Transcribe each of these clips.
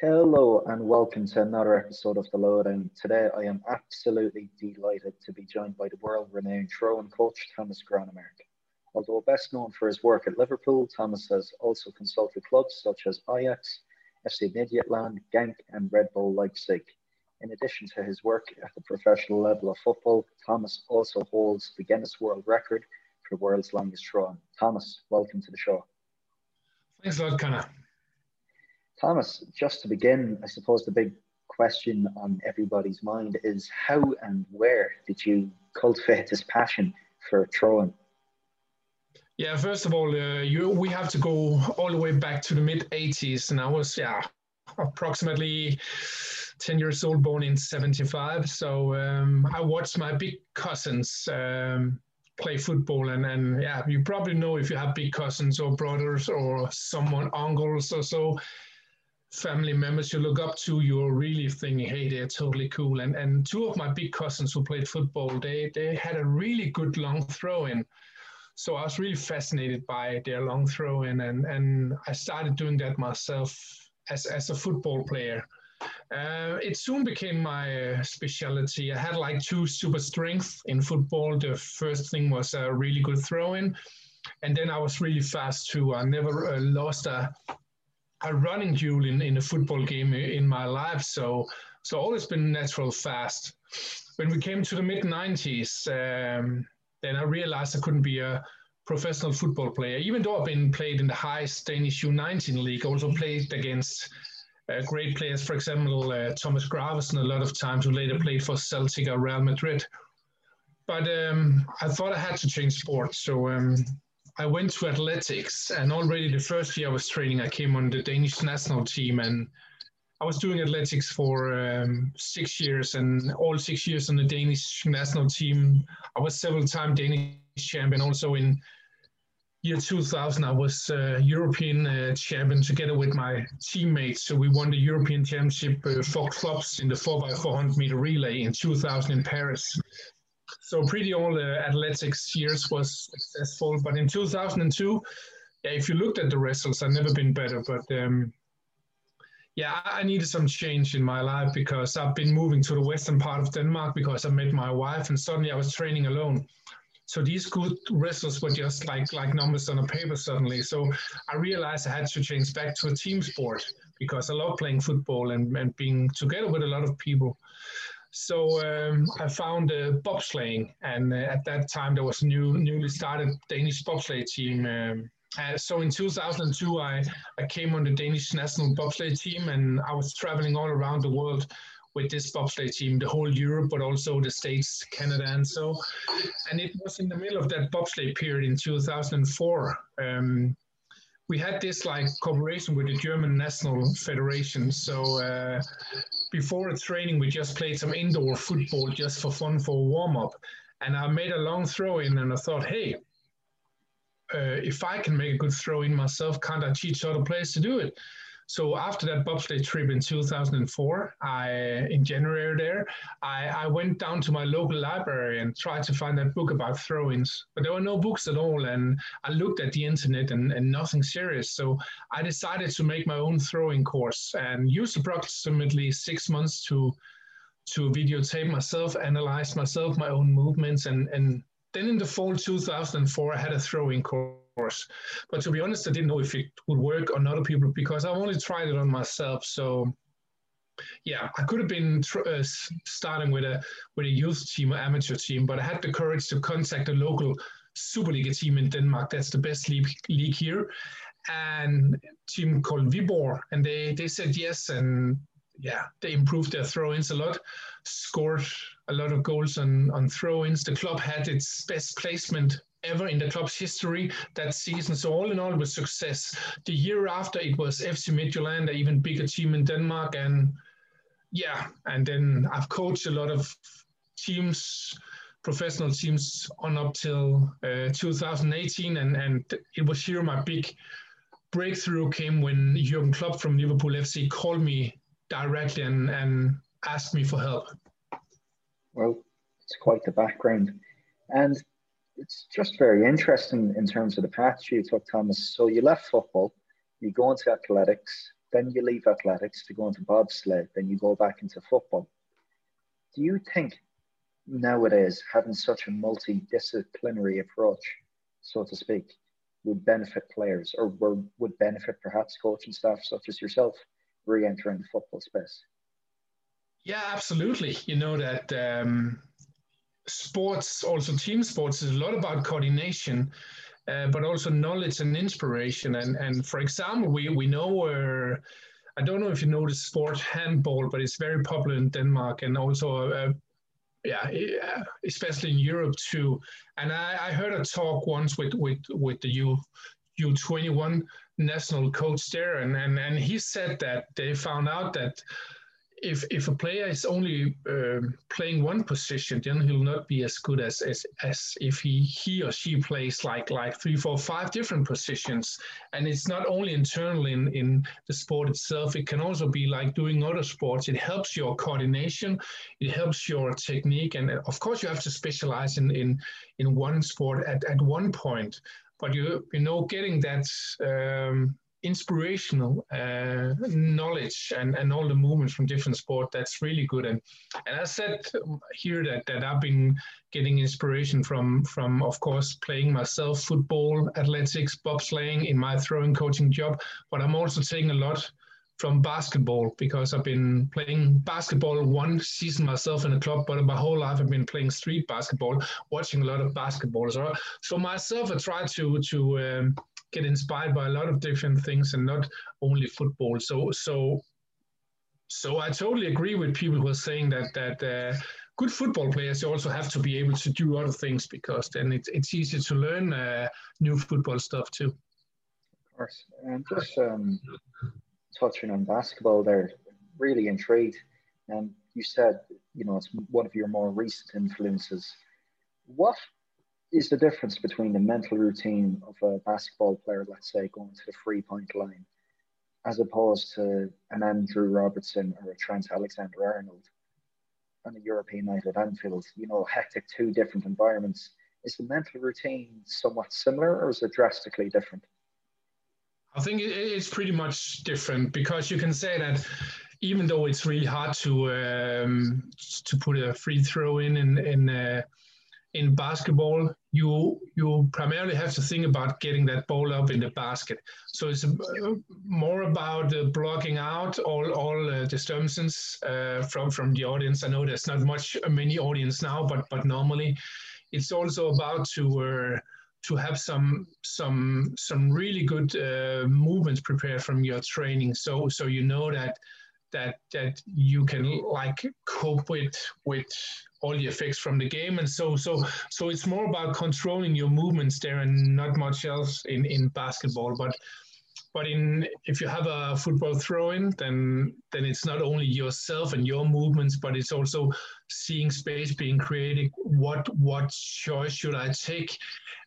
Hello and welcome to another episode of The Lowdown. Today I am absolutely delighted to be joined by the world renowned throwing coach Thomas Gronnemark. Although best known for his work at Liverpool, Thomas has also consulted clubs such as Ajax, FC Midtjylland, Genk, and Red Bull Leipzig. In addition to his work at the professional level of football, Thomas also holds the Guinness World Record for the world's longest throw. Thomas, welcome to the show. Thanks a lot, Connor. Thomas, just to begin, I suppose the big question on everybody's mind is how and where did you cultivate this passion for throwing? Yeah, first of all, uh, you, we have to go all the way back to the mid 80s, and I was, yeah, approximately 10 years old, born in 75. So um, I watched my big cousins um, play football, and, and yeah, you probably know if you have big cousins or brothers or someone, uncles or so family members you look up to, you're really thinking, hey, they're totally cool. And and two of my big cousins who played football, they they had a really good long throw in. So I was really fascinated by their long throw in, and and I started doing that myself as as a football player. Uh, it soon became my uh, specialty. I had like two super strengths in football. The first thing was a really good throw in, and then I was really fast too. I never uh, lost a a running duel in, in a football game in my life. So so always been natural fast. When we came to the mid 90s, um, then I realized I couldn't be a professional football player. Even though I've been played in the highest Danish U19 league, also played against uh, great players, for example, uh, Thomas Gravesen a lot of times, who later played for Celtic or Real Madrid. But um, I thought I had to change sports. So um, I went to athletics, and already the first year I was training, I came on the Danish national team, and I was doing athletics for um, six years, and all six years on the Danish national team, I was several time Danish champion. Also in year 2000, I was uh, European uh, champion together with my teammates. So we won the European Championship uh, for clubs in the 4x400 meter relay in 2000 in Paris so pretty all the athletics years was successful. But in 2002, yeah, if you looked at the results, I've never been better. But um, yeah, I needed some change in my life because I've been moving to the western part of Denmark because I met my wife, and suddenly I was training alone. So these good results were just like like numbers on a paper suddenly. So I realized I had to change back to a team sport because I love playing football and, and being together with a lot of people. So um, I found uh, bobsleighing, and uh, at that time there was a new, newly started Danish bobsleigh team. Um, uh, so in 2002, I, I came on the Danish national bobsleigh team, and I was traveling all around the world with this bobsleigh team, the whole Europe, but also the States, Canada, and so. And it was in the middle of that bobsleigh period in 2004. Um, we had this like cooperation with the German National Federation. So uh, before the training, we just played some indoor football just for fun for a warm up. And I made a long throw in, and I thought, hey, uh, if I can make a good throw in myself, can't I teach other players to do it? So after that bobsleigh trip in 2004, I in January there, I, I went down to my local library and tried to find that book about throw-ins, but there were no books at all. And I looked at the internet and, and nothing serious. So I decided to make my own throwing course and used approximately six months to to videotape myself, analyze myself, my own movements, and and then in the fall 2004, I had a throwing course. But to be honest, I didn't know if it would work on other people because I've only tried it on myself. So yeah, I could have been uh, starting with a with a youth team or amateur team, but I had the courage to contact a local Superliga team in Denmark. That's the best league, league here, and team called Viborg, and they they said yes, and yeah, they improved their throw-ins a lot, scored a lot of goals on on throw-ins. The club had its best placement ever in the club's history that season. So all in all, it was success. The year after, it was FC Midtjylland, an even bigger team in Denmark, and yeah, and then I've coached a lot of teams, professional teams, on up till uh, 2018, and and it was here my big breakthrough came when Jurgen Klopp from Liverpool FC called me directly and and asked me for help. Well, it's quite the background, and it's just very interesting in terms of the path you took, Thomas. So you left football, you go into athletics, then you leave athletics to go into bobsled, then you go back into football. Do you think nowadays having such a multidisciplinary approach, so to speak, would benefit players or would benefit perhaps coaching staff such as yourself re-entering the football space? Yeah, absolutely. You know that um, sports, also team sports, is a lot about coordination, uh, but also knowledge and inspiration. And and for example, we we know. where. I don't know if you know the sport handball, but it's very popular in Denmark and also, uh, yeah, especially in Europe too. And I, I, heard a talk once with with with the youth U21 national coach there, and and, and he said that they found out that if if a player is only uh, playing one position, then he'll not be as good as as, as if he he or she plays like like three, four, five different positions. And it's not only internal in in the sport itself; it can also be like doing other sports. It helps your coordination, it helps your technique, and of course you have to specialize in in in one sport at at one point. But you you know getting that. Um, inspirational uh, knowledge and, and all the movements from different sport that's really good and and I said here that that I've been getting inspiration from from of course playing myself football athletics bobsleighing in my throwing coaching job but I'm also taking a lot from basketball because I've been playing basketball one season myself in a club, but my whole life I've been playing street basketball, watching a lot of basketball. So, so myself, I try to to um, get inspired by a lot of different things and not only football. So so so I totally agree with people who are saying that that uh, good football players also have to be able to do other things because then it's it's easier to learn uh, new football stuff too. Of course, and just um, touching on basketball, there, really intrigued. And um, you said you know it's one of your more recent influences. What is the difference between the mental routine of a basketball player, let's say, going to the three point line, as opposed to an Andrew Robertson or a Trent Alexander Arnold on a European night at Anfield? You know, hectic, two different environments. Is the mental routine somewhat similar or is it drastically different? I think it's pretty much different because you can say that even though it's really hard to um, to put a free throw in in, in uh, in basketball, you you primarily have to think about getting that ball up in the basket. So it's uh, more about uh, blocking out all all uh, disturbances uh, from from the audience. I know there's not much uh, many audience now, but but normally, it's also about to to have some some some really good uh, movements prepared from your training. So so you know that that that you can like cope with with all the effects from the game and so so so it's more about controlling your movements there and not much else in in basketball but but in if you have a football throw in then then it's not only yourself and your movements but it's also seeing space being created what what choice should i take?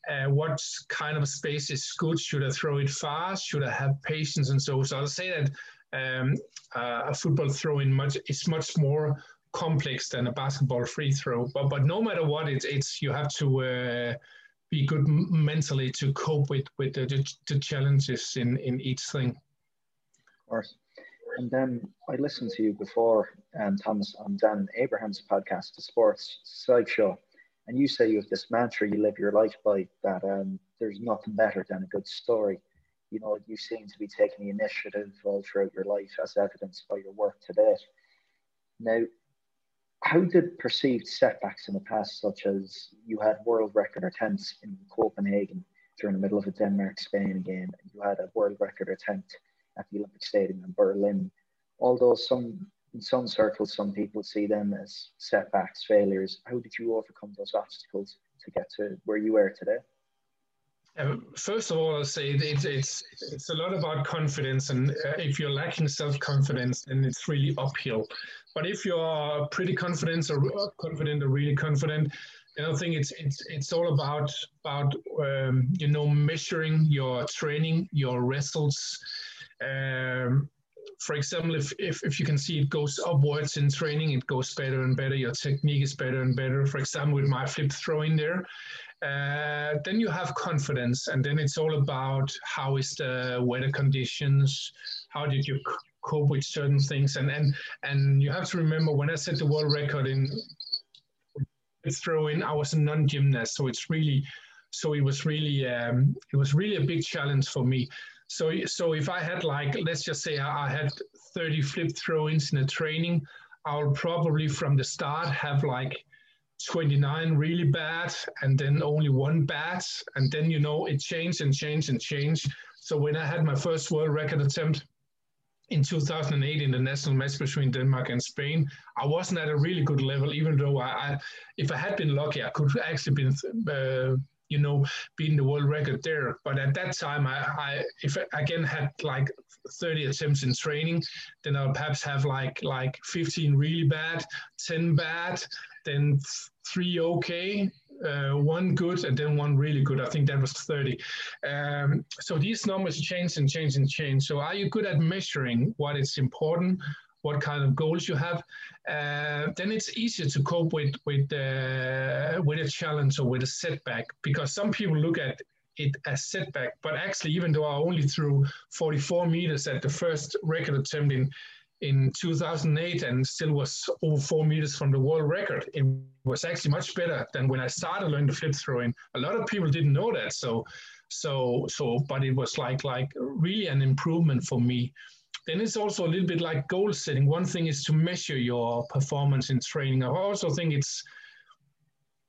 Uh, what kind of space is good? Should i throw it fast? Should i have patience and so so i'll say that um, uh, a football throw in much is much more complex than a basketball free throw. But but no matter what, it's it's you have to uh, be good mentally to cope with with the, the, challenges in in each thing. Of course. And then I listened to you before, um, Thomas, on Dan Abraham's podcast, the Sport Psych Show, and you say you have this mantra you live your life by that um, there's nothing better than a good story. You know, you seem to be taking the initiative all throughout your life, as evidenced by your work today. Now, how did perceived setbacks in the past, such as you had world record attempts in Copenhagen during the middle of a Denmark Spain game, and you had a world record attempt at the Olympic Stadium in Berlin, although some in some circles some people see them as setbacks, failures, how did you overcome those obstacles to get to where you are today? Um, first of all, I'll say it's it's it's a lot about confidence, and uh, if you're lacking self confidence, then it's really uphill. But if you're pretty confident or uh, confident or really confident, then I think it's it's it's all about about um, you know measuring your training, your results. Um, for example, if, if, if you can see it goes upwards in training, it goes better and better. Your technique is better and better. For example, with my flip throw in there, uh, then you have confidence, and then it's all about how is the weather conditions, how did you cope with certain things, and and and you have to remember when I set the world record in throwing, I was a non-gymnast, so it's really, so it was really, um, it was really a big challenge for me. So so if I had like, let's just say I, had 30 flip throw-ins in a training, I'll probably from the start have like 29 really bad and then only one bad. And then you know it changed and changed and changed. So when i had my first world record attempt in 2008 in the national match between denmark and spain i wasn't at a really good level even though i, I if i had been lucky i could actually been uh, you know beating the world record there but at that time i, I if I again had like 30 attempts in training then i'll perhaps have like like 15 really bad 10 bad then three okay, uh, one good, and then one really good. I think that was 30. Um, so these numbers change and change and change. So are you good at measuring what is important, what kind of goals you have? Uh, then it's easier to cope with with uh, with a challenge or with a setback because some people look at it as setback, but actually, even though I only threw 44 meters at the first record attempt in in 2008 and still was over four meters from the world record. It was actually much better than when I started learning the flip throwing. A lot of people didn't know that. So, so, so, but it was like, like really an improvement for me. Then it's also a little bit like goal setting. One thing is to measure your performance in training. I also think it's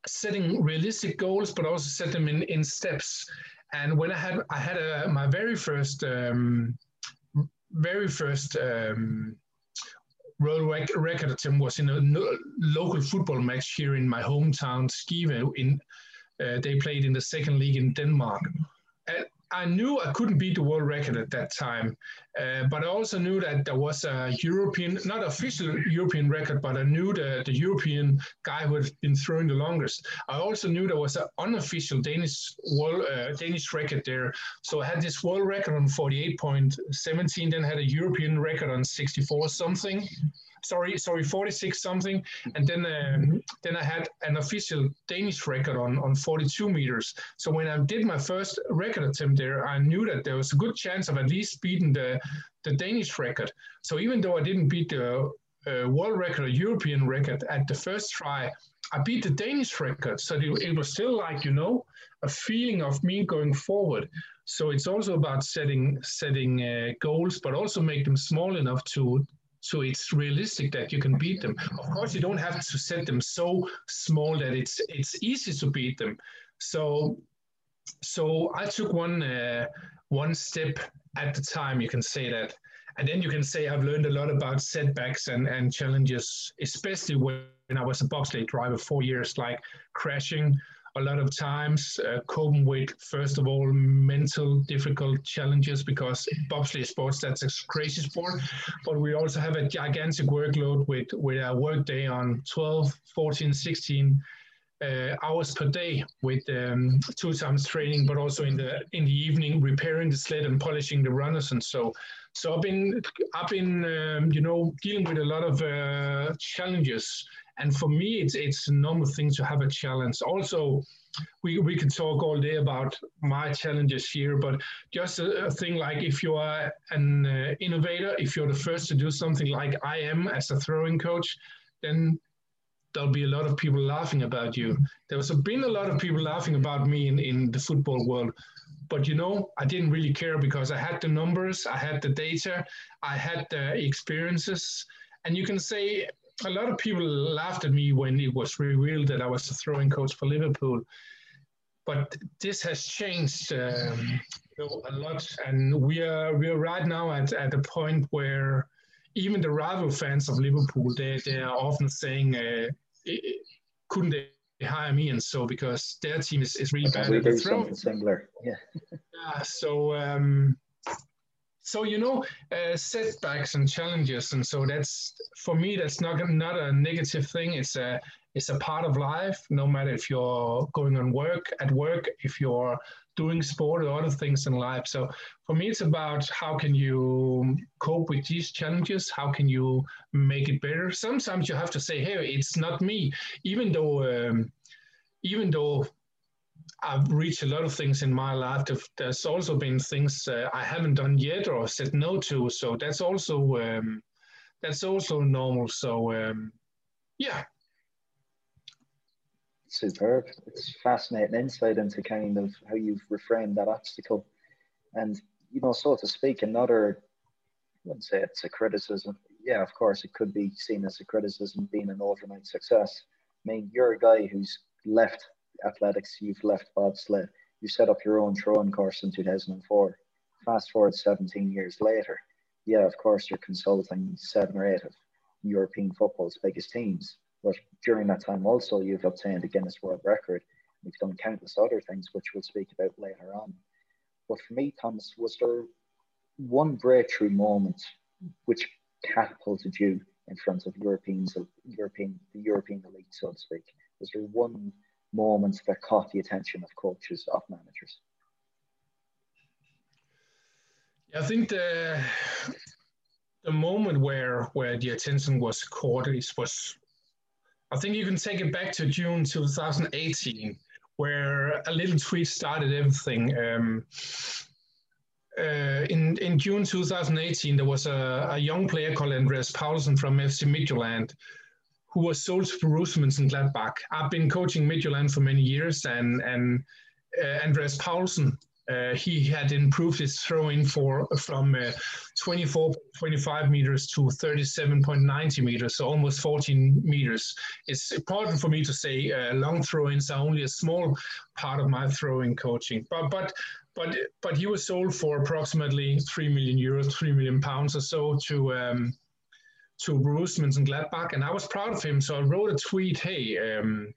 setting realistic goals, but also set them in, in steps. And when I had, I had a, my very first, um, very first um, world record attempt was in a local football match here in my hometown, Skive. In uh, they played in the second league in Denmark. I knew I couldn't beat the world record at that time, uh, but I also knew that there was a European, not official European record, but I knew the, the European guy who had been throwing the longest. I also knew there was an unofficial Danish world uh, Danish record there. So I had this world record on 48.17, then had a European record on 64 something sorry, sorry, 46 something, and then um, then I had an official Danish record on on 42 meters. So when I did my first record attempt there, I knew that there was a good chance of at least beating the the Danish record. So even though I didn't beat the uh, world record or European record at the first try, I beat the Danish record. So it, it was still like you know a feeling of me going forward. So it's also about setting setting uh, goals, but also make them small enough to so it's realistic that you can beat them. Of course, you don't have to set them so small that it's it's easy to beat them. So so I took one uh, one step at the time. You can say that, and then you can say I've learned a lot about setbacks and and challenges, especially when I was a bobsleigh driver four years, like crashing a lot of times uh, coping with first of all mental difficult challenges because bobsleigh sports that's a crazy sport but we also have a gigantic workload with with a work day on 12 14 16 uh, hours per day with um, two times training but also in the in the evening repairing the sled and polishing the runners. And so so i've been i've been um, you know dealing with a lot of uh, challenges and for me, it's it's a normal thing to have a challenge. Also, we, we could talk all day about my challenges here, but just a, a thing like if you are an uh, innovator, if you're the first to do something like I am as a throwing coach, then there'll be a lot of people laughing about you. There's been a lot of people laughing about me in, in the football world. But you know, I didn't really care because I had the numbers, I had the data, I had the experiences. And you can say a lot of people laughed at me when it was revealed that I was a throwing coach for Liverpool. But this has changed um, a lot, and we are we are right now at, at a point where even the rival fans of Liverpool they, they are often saying, uh, "Couldn't they hire me?" And so because their team is, is really bad at the throw. Similar, yeah. yeah. So um, so you know uh, setbacks and challenges and so that's for me that's not not a negative thing. It's a it's a part of life no matter if you're going on work at work if you're doing sport or other things in life. So for me it's about how can you cope with these challenges? How can you make it better? Sometimes you have to say hey it's not me. Even though um, even though I've reached a lot of things in my life. There's also been things uh, I haven't done yet or said no to. So that's also um, that's also normal. So um, yeah. Superb. It's fascinating insight into kind of how you've reframed that obstacle, and you know, so to speak, another. I wouldn't say it's a criticism. Yeah, of course, it could be seen as a criticism being an overnight success. I mean, you're a guy who's left athletics, you've left bobsled, you set up your own throwing course in 2004. Fast forward 17 years later, yeah, of course, you're consulting seven or eight of European football's biggest teams. But during that time, also, you've obtained a Guinness World Record. You've done countless other things, which we'll speak about later on. But for me, Thomas, was there one breakthrough moment which catapulted you in front of Europeans, European, the European elite, so to speak? Was there one moments that caught the attention of coaches, of managers? I think the the moment where where the attention was caught is was I think you can take it back to June 2018, where a little tweet started everything. Um, uh, in in June 2018, there was a, a young player called Andreas Poulsen from FC Midtjylland who was sold to Borussia Mönchengladbach. I've been coaching Midtjylland for many years, and and uh, Andreas Poulsen, uh, he had improved his throwing for from uh, 24, 25 meters to 37.90 meters, so almost 14 meters. It's important for me to say uh, long throw-ins are only a small part of my throwing coaching, but but but but he was sold for approximately three million euros, three million pounds or so to. Um, to Borussia Mönchengladbach, and I was proud of him. So I wrote a tweet, "Hey, um,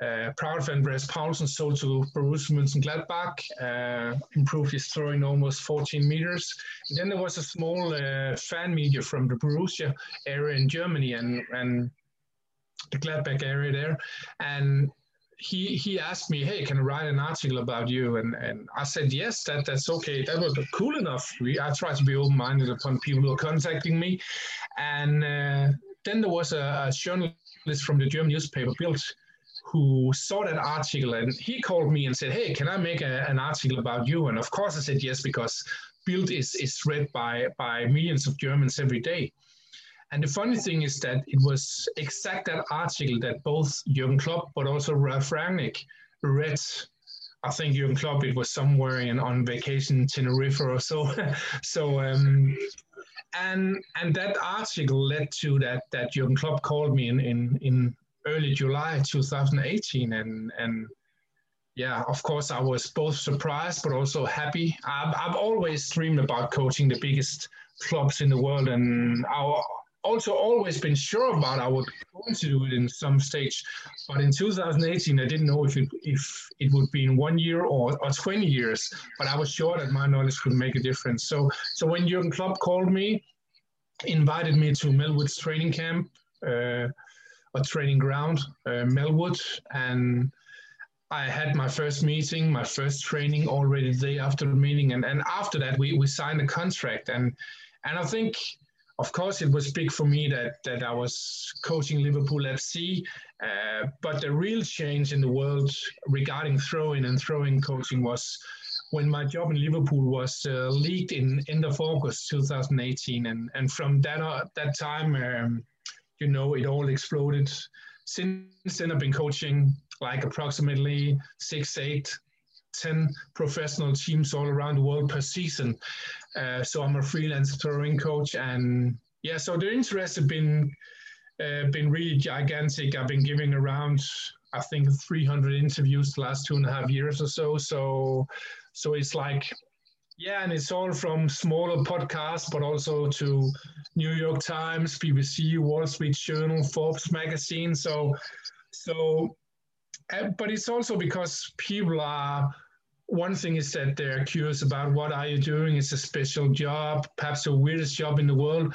uh, proud of Andreas Poulsen, sold to Borussia Mönchengladbach, uh, improved his throwing almost 14 meters. And then there was a small uh, fan media from the Borussia area in Germany and and the Gladbach area there, and he he asked me, "Hey, can I write an article about you?" And and I said, "Yes, that that's okay. That was cool enough." We, I try to be open-minded upon people who are contacting me, and uh, then there was a, a, journalist from the German newspaper Bild who saw that article, and he called me and said, "Hey, can I make a, an article about you?" And of course, I said yes because Bild is is read by by millions of Germans every day. And the funny thing is that it was exact that article that both Jurgen Klopp but also Ralf Rangnick read. I think Jurgen Klopp it was somewhere in on vacation in Tenerife or so. so um, and and that article led to that that Jurgen Klopp called me in in, in early July 2018 and and yeah, of course, I was both surprised but also happy. I've, I've always dreamed about coaching the biggest clubs in the world, and our also always been sure about I would going to do it in some stage. But in 2018, I didn't know if it, if it would be in one year or, or 20 years. But I was sure that my knowledge could make a difference. So so when Jurgen Klopp called me, invited me to Melwood's training camp, uh, a training ground, uh, Melwood, and I had my first meeting, my first training already the day after the meeting, and, and after that we, we signed a contract and and I think of course, it was big for me that that I was coaching Liverpool FC. Uh, but the real change in the world regarding throwing and throwing coaching was when my job in Liverpool was uh, leaked in end of August 2018, and and from that uh, that time, um, you know, it all exploded. Since then, I've been coaching like approximately six, eight 10 professional teams all around the world per season. Uh, so I'm a freelance throwing coach, and yeah, so the interest has been uh, been really gigantic. I've been giving around, I think, 300 interviews the last two and a half years or so. So, so it's like, yeah, and it's all from smaller podcasts, but also to New York Times, BBC, Wall Street Journal, Forbes magazine. So, so, but it's also because people are one thing is that they're curious about what are you doing? It's a special job, perhaps the weirdest job in the world.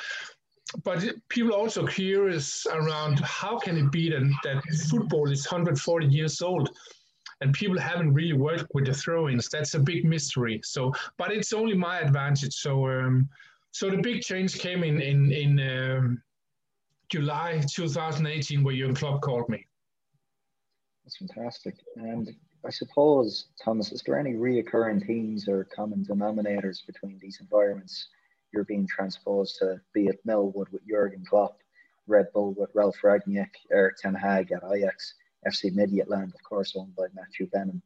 But people are also curious around how can it be that, that football is 140 years old and people haven't really worked with the throw-ins. That's a big mystery. So, but it's only my advantage. So, um, so the big change came in in in um, July 2018, where your club called me. That's fantastic. And I suppose, Thomas, is there any reoccurring themes or common denominators between these environments you're being transposed to, be it Melwood with Jurgen Klopp, Red Bull with Ralf Rangnick, Erik Ten Hag at Ajax, FC Midtjylland, of course, owned by Matthew Benham.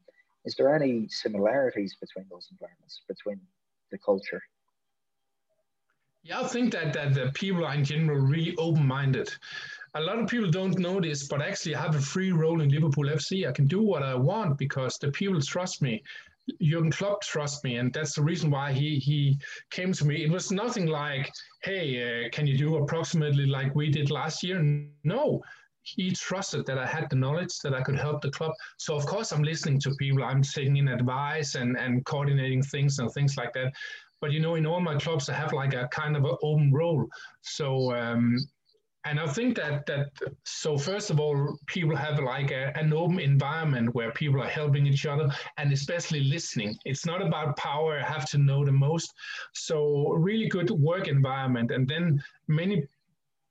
Is there any similarities between those environments, between the culture? Yeah, I think that, that the people are in general really open-minded. A lot of people don't know this, but actually I have a free role in Liverpool FC. I can do what I want because the people trust me. Jurgen Klopp trusts me, and that's the reason why he he came to me. It was nothing like, "Hey, uh, can you do approximately like we did last year?" No, he trusted that I had the knowledge that I could help the club. So of course I'm listening to people. I'm taking in advice and and coordinating things and things like that. But you know, in all my clubs, I have like a kind of an open role. So um, and I think that that so first of all, people have like a, an open environment where people are helping each other and especially listening. It's not about power. I have to know the most. So really good work environment, and then many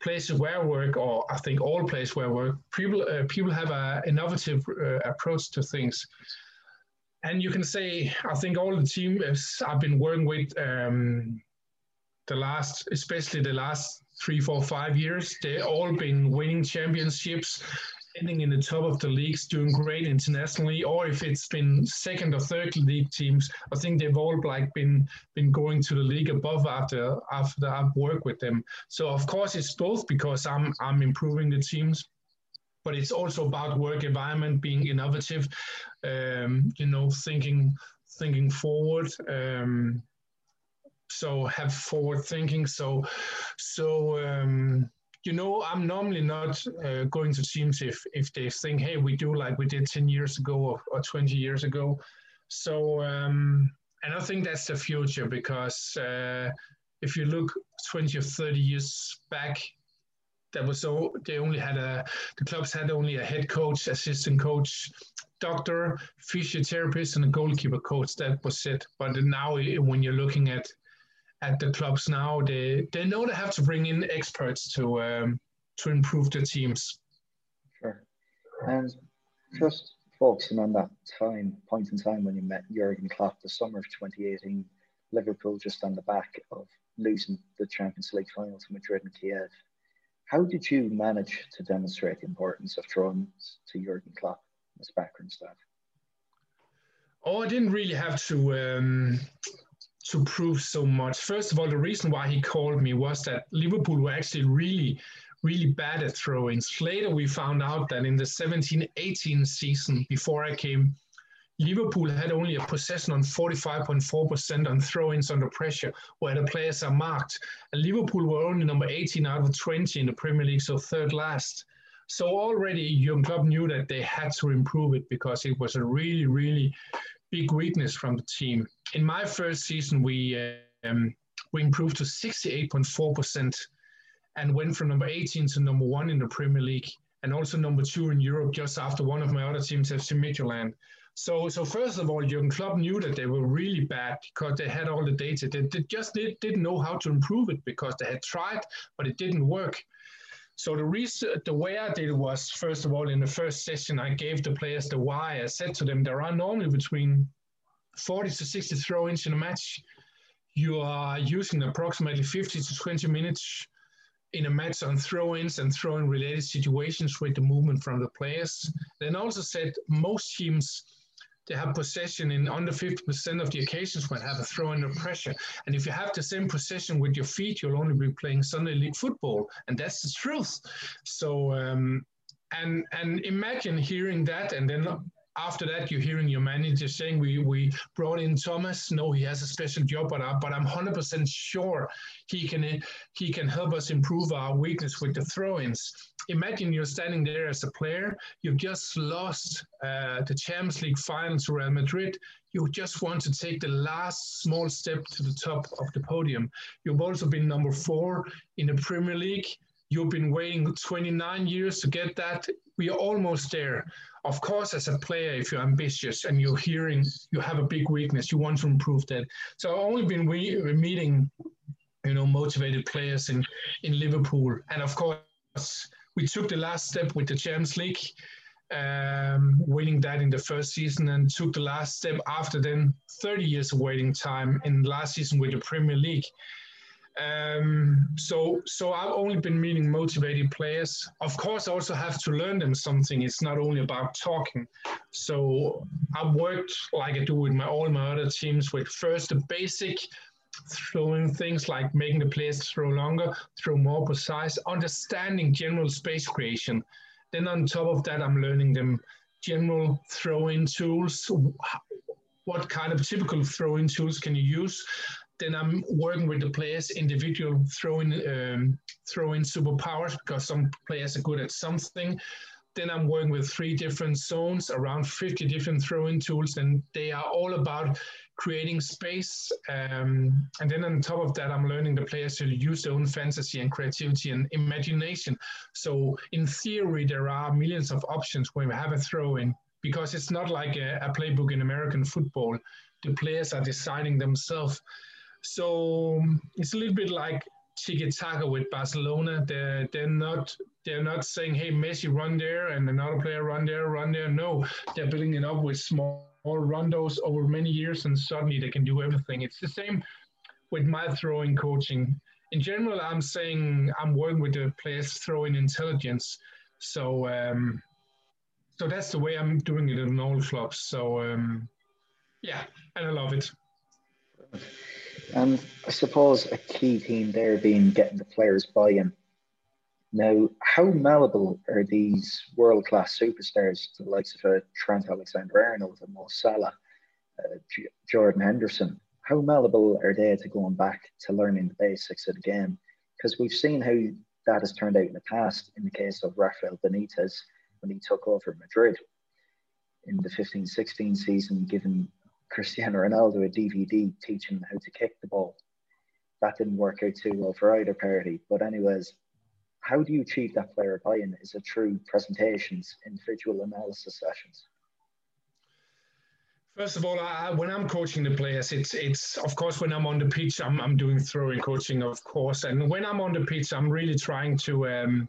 places where I work, or I think all places where I work, people uh, people have an innovative uh, approach to things. And you can say, I think all the teams I've been working with um, the last, especially the last three, four, five years, They've all been winning championships ending in the top of the leagues, doing great internationally, or if it's been second or third league teams, I think they've all like been been going to the league above after after I've worked with them. So of course it's both because I'm I'm improving the teams, but it's also about work environment, being innovative, um, you know, thinking thinking forward. Um, so have forward thinking. So so. Um, you know, I'm normally not uh, going to teams if if they think, hey, we do like we did 10 years ago or, or 20 years ago. So, um, and I think that's the future because uh, if you look 20 or 30 years back, that was so they only had a the clubs had only a head coach, assistant coach, doctor, physiotherapist, and a goalkeeper coach. That was it. But now, when you're looking at at the clubs now, they they know they have to bring in experts to um, to improve the teams. Sure. And just focusing on that time point in time when you met Jurgen Klopp, the summer of 2018, Liverpool just on the back of losing the Champions League final to Madrid and Kiev. How did you manage to demonstrate the importance of throw-ins to Jurgen Klopp and his backroom staff? Oh, I didn't really have to um, to prove so much. First of all, the reason why he called me was that Liverpool were actually really, really bad at throw-ins. Later, we found out that in the 17-18 season, before I came, Liverpool had only a possession on 45.4% on throw-ins under pressure, where the players are marked. And Liverpool were only number 18 out of 20 in the Premier League, so third last. So already Jurgen Klopp knew that they had to improve it because it was a really, really big weakness from the team. In my first season, we um, we improved to 68.4% and went from number 18 to number one in the Premier League and also number two in Europe just after one of my other teams, FC Midtjylland. So, so first of all, Jurgen Klopp knew that they were really bad because they had all the data. They, they just did, didn't know how to improve it because they had tried, but it didn't work. So the reason, the way I did it was, first of all, in the first session, I gave the players the why. I said to them, there are normally between 40 to 60 throw-ins in a match. You are using approximately 50 to 20 minutes in a match on throw-ins and throw-in related situations with the movement from the players. Then also said most teams they have possession in under 50% of the occasions when have a throw under pressure. And if you have the same possession with your feet, you'll only be playing Sunday league football. And that's the truth. So, um, and, and imagine hearing that and then after that, you're hearing your manager saying, "We we brought in Thomas. No, he has a special job, but I, but I'm 100% sure he can he can help us improve our weakness with the throw-ins." Imagine you're standing there as a player. You've just lost uh, the Champions League final to Real Madrid. You just want to take the last small step to the top of the podium. You've also been number four in the Premier League. You've been waiting 29 years to get that. We are almost there of course, as a player, if you're ambitious and you're hearing you have a big weakness, you want to improve that. So I've only been meeting, you know, motivated players in in Liverpool, and of course, we took the last step with the Champions League, um, winning that in the first season, and took the last step after then 30 years of waiting time in last season with the Premier League. Um, so, so I've only been meeting motivated players. Of course, I also have to learn them something. It's not only about talking. So I've worked like I do with my all my other teams with first the basic throwing things like making the players throw longer, throw more precise, understanding general space creation. Then on top of that, I'm learning them general throw-in tools. What kind of typical throw-in tools can you use? Then I'm working with the players individual throwing um, throwing superpowers because some players are good at something. Then I'm working with three different zones, around 50 different throwing tools, and they are all about creating space. Um, and then on top of that, I'm learning the players to use their own fantasy and creativity and imagination. So in theory, there are millions of options when we have a throw in because it's not like a, a playbook in American football. The players are deciding themselves. So it's a little bit like tiki taka with Barcelona. They're they're not they're not saying, hey, Messi run there and another player run there, run there. No, they're building it up with small rondos over many years, and suddenly they can do everything. It's the same with my throwing coaching. In general, I'm saying I'm working with the players' throwing intelligence. So um, so that's the way I'm doing it in all clubs. So um, yeah, and I love it. And I suppose a key theme there being getting the players buy-in. Now, how malleable are these world-class superstars, the likes of uh, Trent Alexander-Arnold and Mo Salah, uh, J- Jordan Henderson? How malleable are they to going back to learning the basics of the game? Because we've seen how that has turned out in the past in the case of Rafael Benitez when he took over Madrid in the 15-16 season, given Cristiano Ronaldo a DVD teaching how to kick the ball. That didn't work out too well for either party. But anyways, how do you achieve that player buy-in? Is it through presentations, individual analysis sessions? First of all, I, when I'm coaching the players, it's it's of course when I'm on the pitch, I'm I'm doing throwing coaching, of course, and when I'm on the pitch, I'm really trying to um,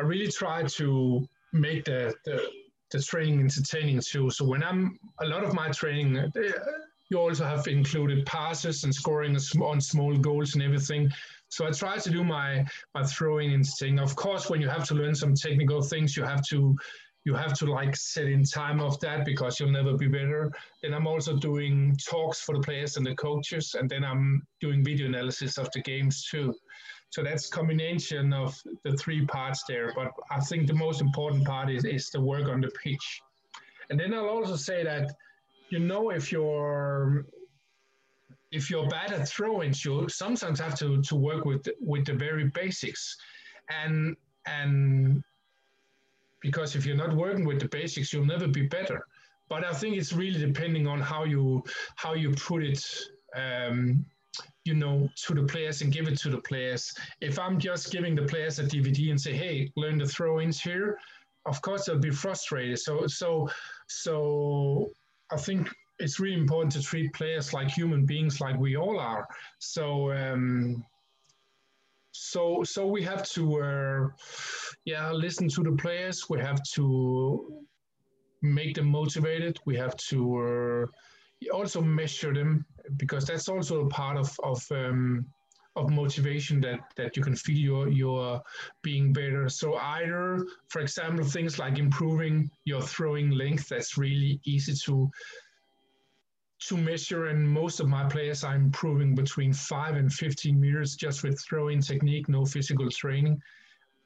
I really try to make the the the training entertaining too. So when I'm a lot of my training, uh, you also have included passes and scoring on small goals and everything. So I try to do my my throwing entertaining. Of course, when you have to learn some technical things, you have to you have to like set in time of that because you'll never be better. Then I'm also doing talks for the players and the coaches, and then I'm doing video analysis of the games too. So that's combination of the three parts there. But I think the most important part is, is the work on the pitch. And then I'll also say that, you know, if you're if you're bad at throwing, you sometimes have to, to work with with the very basics. And and because if you're not working with the basics, you'll never be better. But I think it's really depending on how you how you put it um, you know, to the players and give it to the players. If I'm just giving the players a DVD and say, hey, learn the throw-ins here, of course they'll be frustrated. So, so, so I think it's really important to treat players like human beings, like we all are. So, um, so, so we have to, uh, yeah, listen to the players. We have to make them motivated. We have to uh, also measure them because that's also a part of of um, of motivation that that you can feel your your being better. So either, for example, things like improving your throwing length. That's really easy to to measure, and most of my players are improving between five and 15 meters just with throwing technique, no physical training,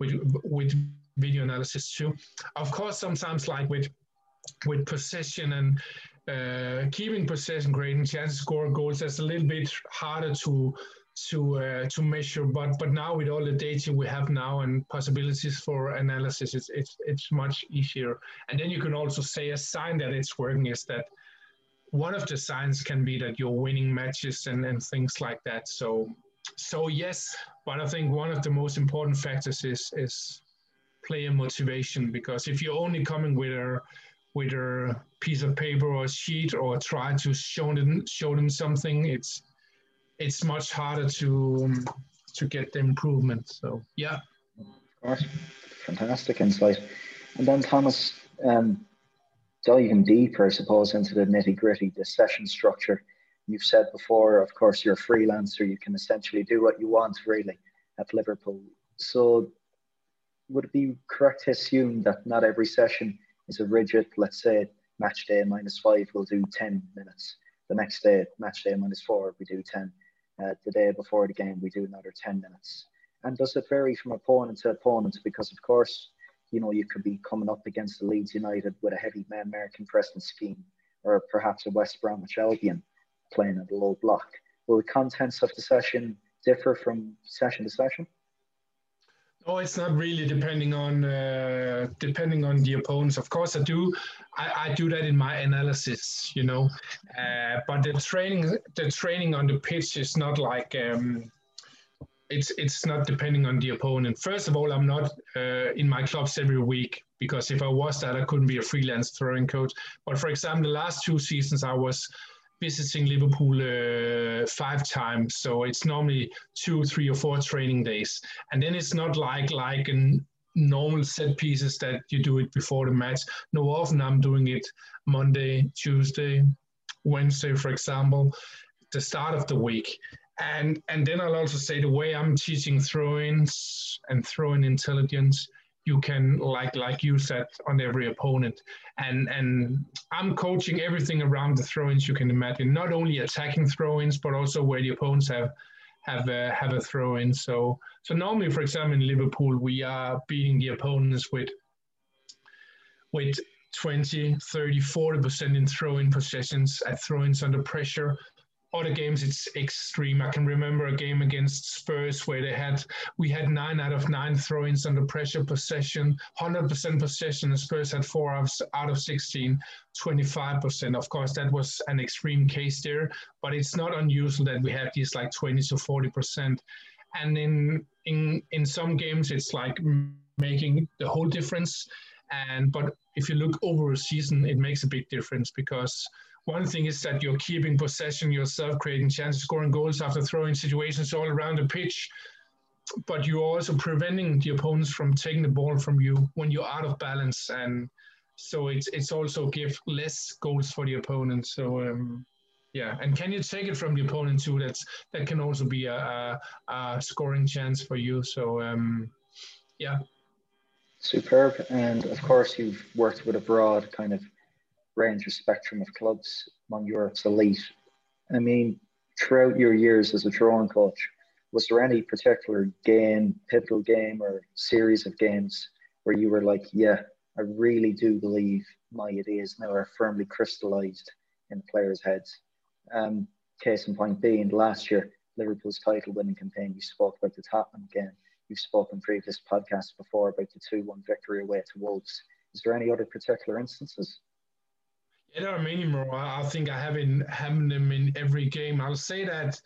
with with video analysis too. Of course, sometimes like with with possession and uh, keeping possession, creating chances, scoring goals. That's a little bit harder to to uh, to measure. But but now with all the data we have now and possibilities for analysis, it's it's it's much easier. And then you can also say a sign that it's working is that one of the signs can be that you're winning matches and, and things like that. So so yes, but I think one of the most important factors is is player motivation because if you're only coming with a with a piece of paper or a sheet or try to show them show them something, it's it's much harder to um, to get the improvement. So yeah. Of course, fantastic insight. And then Thomas, um, diving deeper, I suppose, into the nitty gritty, the session structure. You've said before, of course, you're a freelancer. You can essentially do what you want, really, at Liverpool. So, would it be correct to assume that not every session is a rigid, let's say, match day minus five, we'll do 10 minutes. The next day, match day minus four, we do 10. Uh, the day before the game, we do another 10 minutes. And does it vary from opponent to opponent? Because, of course, you know, you could be coming up against the Leeds United with a heavy American pressing scheme, or perhaps a West Bromwich Albion playing at a low block. Will the contents of the session differ from session to session? Oh, it's not really depending on uh, depending on the opponents. Of course, I do. I, I do that in my analysis, you know. Uh, but the training, the training on the pitch is not like um, it's it's not depending on the opponent. First of all, I'm not uh, in my clubs every week because if I was that, I couldn't be a freelance throw-in coach. But for example, the last two seasons, I was visiting Liverpool uh, five times. So it's normally two, three, or four training days, and then it's not like like a normal set pieces that you do it before the match. No, often I'm doing it Monday, Tuesday, Wednesday, for example, the start of the week. And and then I'll also say the way I'm teaching throw-ins and throwing intelligence you can like like you said on every opponent. And and i'm coaching everything around the throw-ins you can imagine. Not only attacking throw-ins but also where the opponents have have a, have a throw-in. So so normally for example in liverpool we are beating the opponents with with 20 30 40 percent in throw-in possessions at throw-ins under pressure other games it's extreme. I can remember a game against Spurs where they had we had nine out of nine throw-ins under pressure possession, 100% possession. The Spurs had four out of 16, 25%. Of course, that was an extreme case there, but it's not unusual that we have these like 20 to 40%. And in in in some games, it's like making the whole difference. And but if you look over a season, it makes a big difference because one thing is that you're keeping possession yourself, creating chances, scoring goals after throw-in situations all around the pitch. But you're also preventing the opponents from taking the ball from you when you're out of balance, and so it's it's also give less goals for the opponent. So um, yeah, and can you take it from the opponent too? That's that can also be a, a, a scoring chance for you. So um, yeah. Superb, and of course you've worked with a broad kind of range of spectrum of clubs among Europe's elite. I mean, throughout your years as a throw-in coach, was there any particular game, pivotal game, or series of games where you were like, yeah, I really do believe my ideas now are firmly crystallized in players' heads? Um, case in point being last year, Liverpool's title winning campaign, you spoke about the Tottenham game. You've spoken previous podcasts before about the 2 1 victory away to Wolves. Is there any other particular instances? Yeah, there are many more. I think I have in having them in every game. I'll say that,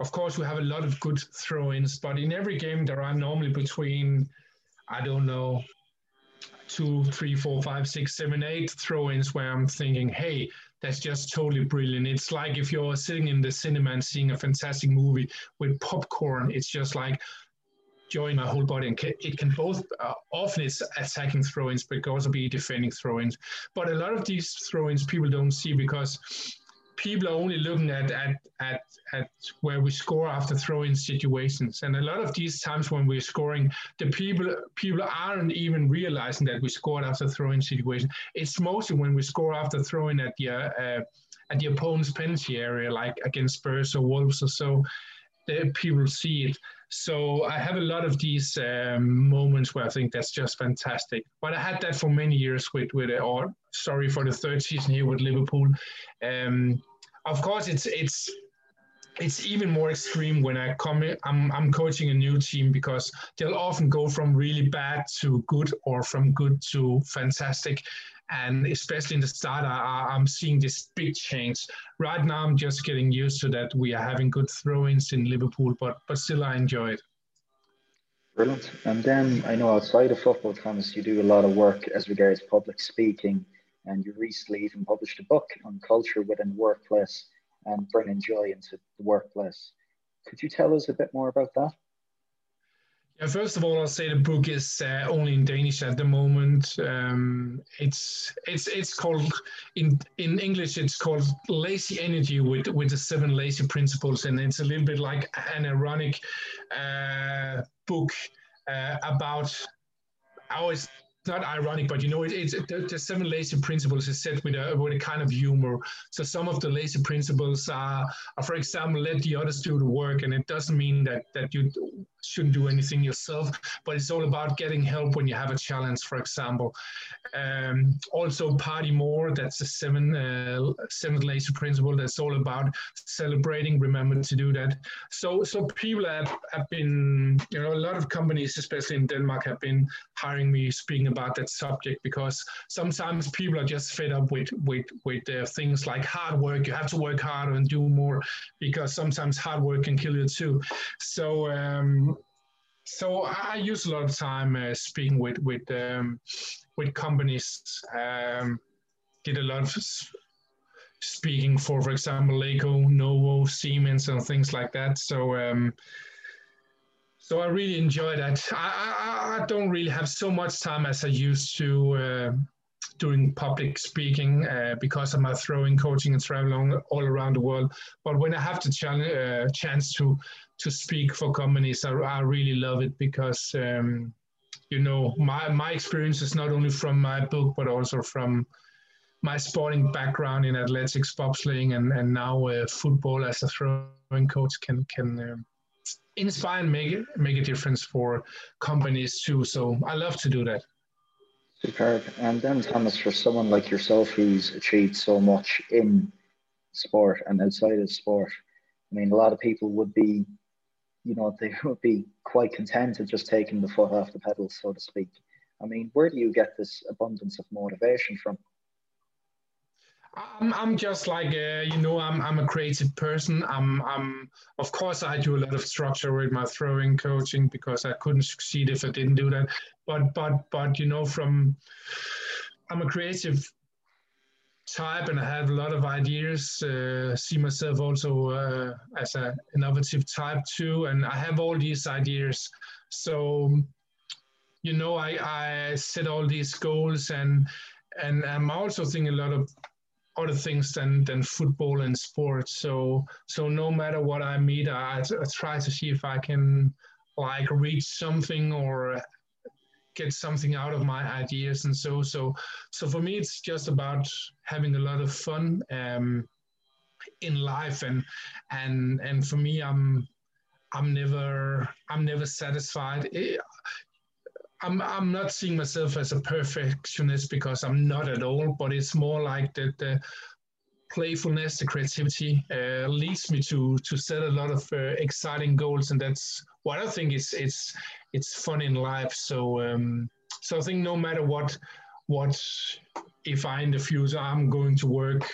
of course, we have a lot of good throw-ins, but in every game there are normally between, I don't know, two, three, four, five, six, seven, eight throw-ins where I'm thinking, hey, that's just totally brilliant. It's like if you're sitting in the cinema and seeing a fantastic movie with popcorn. It's just like, join my whole body and it can both uh, often it's attacking throw-ins but it can also be defending throw-ins. But a lot of these throw-ins people don't see because people are only looking at at at, at where we score after throw-in situations. And a lot of these times when we're scoring the people people aren't even realizing that we scored after throw-in situation. It's mostly when we score after throwing at the uh, at the opponent's penalty area like against Spurs or Wolves or so the people see it So I have a lot of these um, moments where I think that's just fantastic. But I had that for many years with with or sorry for the third season here with Liverpool. Um, of course, it's it's it's even more extreme when I come I'm, I'm coaching a new team because they'll often go from really bad to good or from good to fantastic. And especially in the start, I, I'm seeing this big change. Right now, I'm just getting used to that. We are having good throw-ins in Liverpool, but but still, I enjoy it. Brilliant. And then I know outside of football, Thomas, you do a lot of work as regards public speaking, and you recently even published a book on culture within the workplace and bringing joy into the workplace. Could you tell us a bit more about that? Yeah, first of all, I'll say the book is uh, only in Danish at the moment. Um, it's it's it's called in in English. It's called Lazy Energy with with the seven lazy principles, and it's a little bit like an ironic uh, book uh, about how it's not ironic, but you know, it, it's the, the, seven lazy principles is set with a with a kind of humor. So some of the lazy principles are, are, for example, let the others do the work, and it doesn't mean that that you shouldn't do anything yourself, but it's all about getting help when you have a challenge, for example. Um, also, party more. That's the seven uh, seventh lazy principle. That's all about celebrating. Remember to do that. So so people have, have been, you know, a lot of companies, especially in Denmark, have been hiring me speaking about about that subject because sometimes people are just fed up with with with uh, things like hard work. You have to work harder and do more because sometimes hard work can kill you too. So. Um, so I use a lot of time uh, speaking with with um, with companies. Um, did a lot of speaking for, for example, Lego, Novo, Siemens, and things like that. So um, so I really enjoy that. I, I, I, don't really have so much time as I used to uh, doing public speaking uh, because of my throwing, coaching, and traveling all around the world. But when I have the challenge, uh, chance to to speak for companies, I, I really love it because um, you know my my experience is not only from my book but also from my sporting background in athletics, bobsleighing, and and now uh, football as a throw-in coach can can. Um, inspire and make make a difference for companies too. So I love to do that. Superb. And then Thomas, for someone like yourself who's achieved so much in sport and outside of sport, I mean, a lot of people would be, you know, they would be quite content of just taking the foot off the pedal, so to speak. I mean, where do you get this abundance of motivation from? I'm, I'm just like uh, you know I'm, I'm a creative person I'm, I'm of course I do a lot of structure with my throwing coaching because I couldn't succeed if I didn't do that but but but you know from I'm a creative type and I have a lot of ideas uh, see myself also uh, as an innovative type too and I have all these ideas so you know I, I set all these goals and and I'm also thinking a lot of other things than than football and sports. So so no matter what I meet, I, I try to see if I can like reach something or get something out of my ideas and so so so for me it's just about having a lot of fun um, in life and and and for me I'm I'm never I'm never satisfied. It, I'm I'm not seeing myself as a perfectionist because I'm not at all, but it's more like that the playfulness, the creativity uh, leads me to to set a lot of uh, exciting goals, and that's what I think is it's it's fun in life. So um, so I think no matter what what if I in the future I'm going to work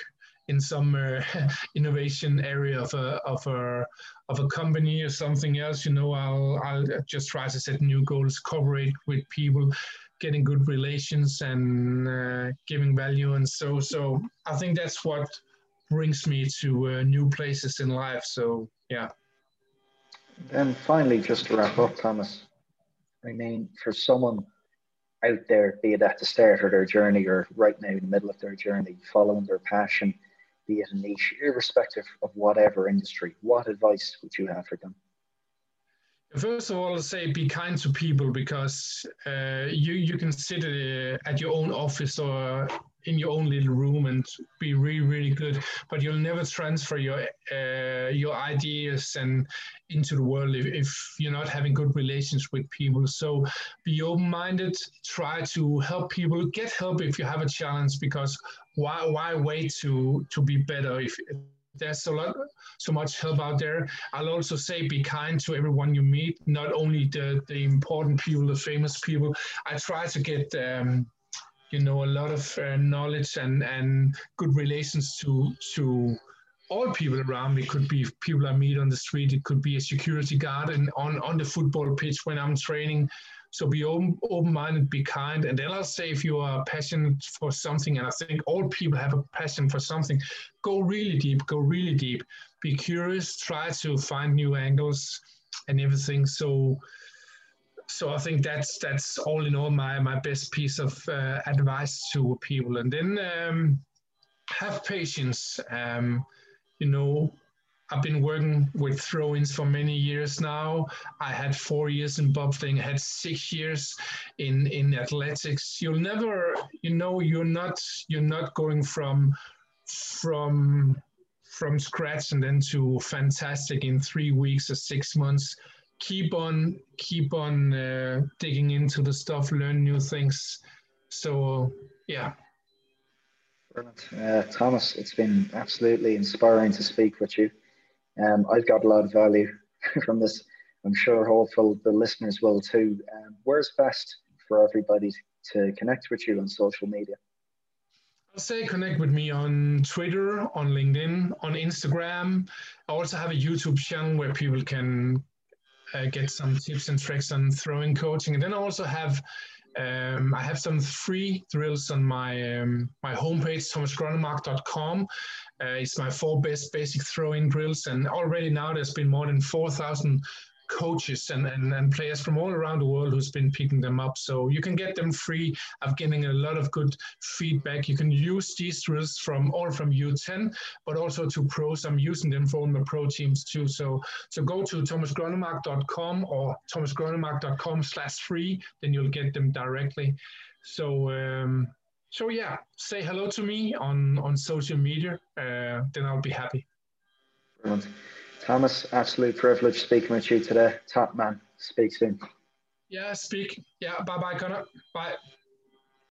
in some uh, innovation area of a of a of a company or something else, you know, I'll I'll just try to set new goals, cooperate with people, getting good relations and uh, giving value, and so so I think that's what brings me to uh, new places in life. So yeah. And finally, just to wrap up, Thomas, I mean, for someone out there, be it at the start of their journey or right now in the middle of their journey, following their passion be it a niche, irrespective of whatever industry, what advice would you have for them? First of all, I'll say be kind to people because uh, you you can sit uh, at your own office or in your own little room and be really really good but you'll never transfer your uh, your ideas and into the world if, if you're not having good relations with people. So be open-minded try to help people. Get help if you have a challenge because why why wait to to be better if there's a lot so much help out there? I'll also say be kind to everyone you meet not only the the important people the famous people. I try to get um, you know a lot of uh, knowledge and and good relations to to all people around me. Could be people i meet on the street. It could be a security guard and on on the football pitch when i'm training. So be open, open-minded, be kind, and then I'll say if you are passionate for something, and I think all people have a passion for something, go really deep, go really deep, be curious, try to find new angles and everything. So, so I think that's that's all in all my my best piece of uh, advice to people, and then um, have patience. Um, you know, I've been working with throw-ins for many years now. I had four years in bobsledding, I had six years in in athletics. You'll never, you know, you're not you're not going from from from scratch and then to fantastic in three weeks or six months. Keep on keep on uh, digging into the stuff, learn new things. So yeah. Uh, Thomas, it's been absolutely inspiring to speak with you. Um, I've got a lot of value from this. I'm sure, hopeful the listeners will too. Um, where's best for everybody to connect with you on social media? I'll say connect with me on Twitter, on LinkedIn, on Instagram. I also have a YouTube channel where people can uh, get some tips and tricks on throwing coaching. And then I also have um, I have some free drills on my um, my homepage, thomasgronnemark.com. Uh, it's my four best basic throwing drills, and already now there's been more than 4,000 coaches and, and, and players from all around the world who's been picking them up. So you can get them free. I'm getting a lot of good feedback. You can use these drills from all from U10, but also to pros. I'm using them for my pro teams too. So so go to thomasgronnemark.com or thomasgronnemark.com slash free, then you'll get them directly. So um, so yeah, say hello to me on on social media. Uh, then I'll be happy. Brilliant. Thomas, absolute privilege speaking with you today. Top man. Speak soon. Yeah, speak. Yeah, bye bye, Connor. Bye.